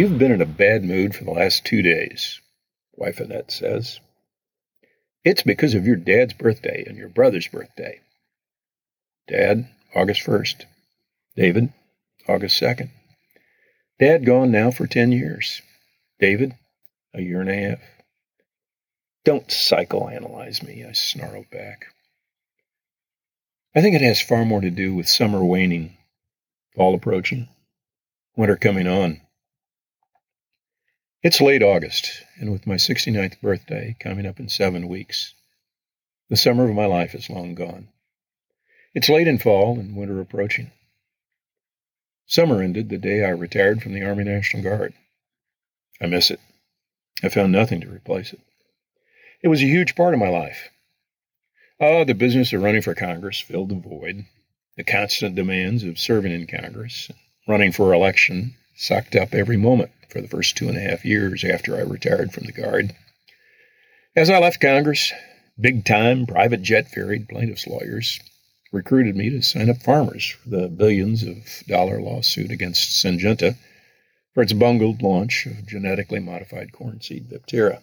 You've been in a bad mood for the last two days, wife Annette says. It's because of your dad's birthday and your brother's birthday. Dad, August 1st. David, August 2nd. Dad gone now for 10 years. David, a year and a half. Don't psychoanalyze me, I snarled back. I think it has far more to do with summer waning, fall approaching, winter coming on. It's late August, and with my 69th birthday coming up in seven weeks, the summer of my life is long gone. It's late in fall and winter approaching. Summer ended the day I retired from the Army National Guard. I miss it. I found nothing to replace it. It was a huge part of my life. Oh, the business of running for Congress filled the void. The constant demands of serving in Congress, running for election, sucked up every moment for the first two and a half years after I retired from the Guard. As I left Congress, big time private jet ferried plaintiffs' lawyers recruited me to sign up farmers for the billions of dollar lawsuit against Syngenta for its bungled launch of genetically modified corn seed Viptera.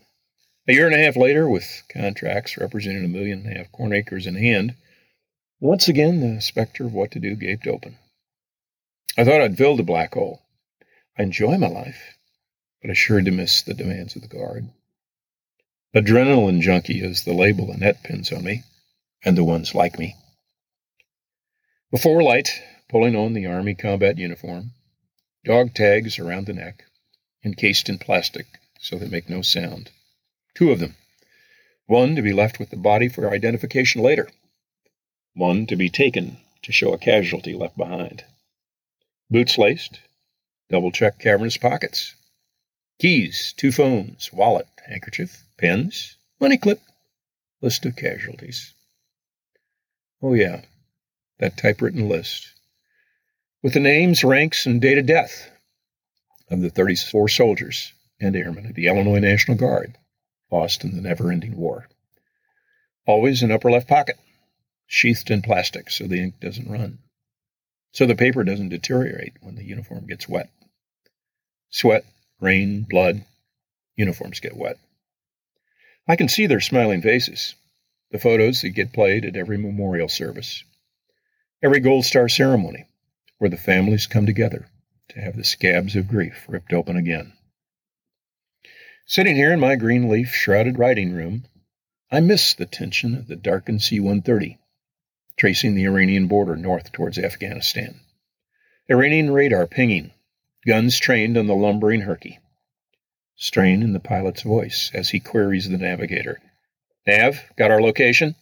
A year and a half later, with contracts representing a million and a half corn acres in hand, once again the specter of what to do gaped open. I thought I'd filled the black hole. I enjoy my life but assured to miss the demands of the guard. Adrenaline junkie is the label Annette pins on me, and the ones like me. Before light, pulling on the Army combat uniform, dog tags around the neck, encased in plastic so they make no sound. Two of them. One to be left with the body for identification later. One to be taken to show a casualty left behind. Boots laced, double check cavernous pockets, Keys, two phones, wallet, handkerchief, pens, money clip, list of casualties. Oh, yeah, that typewritten list. With the names, ranks, and date of death of the 34 soldiers and airmen of the Illinois National Guard lost in the never ending war. Always in upper left pocket, sheathed in plastic so the ink doesn't run, so the paper doesn't deteriorate when the uniform gets wet. Sweat rain, blood, uniforms get wet. I can see their smiling faces, the photos that get played at every memorial service, every Gold Star ceremony where the families come together to have the scabs of grief ripped open again. Sitting here in my green leaf shrouded writing room, I miss the tension of the darkened C 130, tracing the Iranian border north towards Afghanistan. Iranian radar pinging guns trained on the lumbering Herky. Strain in the pilot's voice as he queries the navigator. Nav, got our location?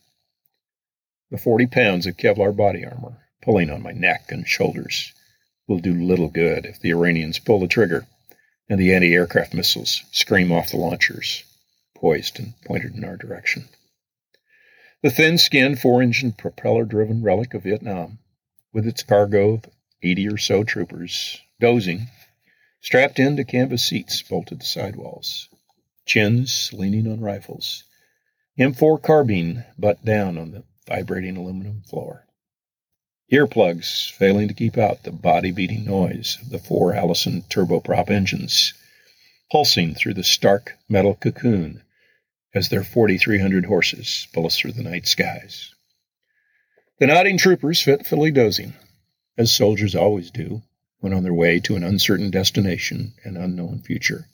The 40 pounds of Kevlar body armor pulling on my neck and shoulders will do little good if the Iranians pull the trigger and the anti aircraft missiles scream off the launchers, poised and pointed in our direction. The thin skinned, four engine propeller driven relic of Vietnam, with its cargo of 80 or so troopers, dozing, strapped into canvas seats bolted to sidewalls, chins leaning on rifles, M4 carbine butt down on the vibrating aluminum floor. Earplugs failing to keep out the body beating noise of the four Allison turboprop engines, pulsing through the stark metal cocoon as their 4,300 horses through the night skies. The nodding troopers fitfully dozing, as soldiers always do, when on their way to an uncertain destination and unknown future.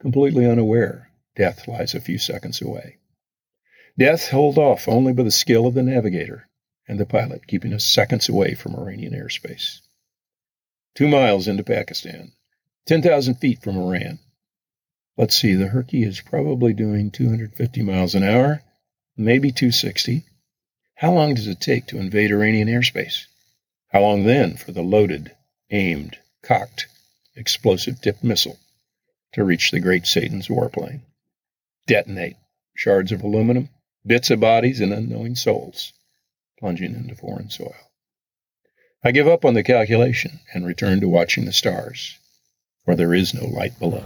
Completely unaware, death lies a few seconds away. Death held off only by the skill of the navigator and the pilot, keeping us seconds away from Iranian airspace. Two miles into Pakistan, 10,000 feet from Iran. Let's see, the Herky is probably doing 250 miles an hour, maybe 260. How long does it take to invade Iranian airspace? How long then for the loaded, aimed, cocked, explosive tipped missile to reach the great Satan's warplane. Detonate shards of aluminum, bits of bodies, and unknowing souls plunging into foreign soil. I give up on the calculation and return to watching the stars, for there is no light below.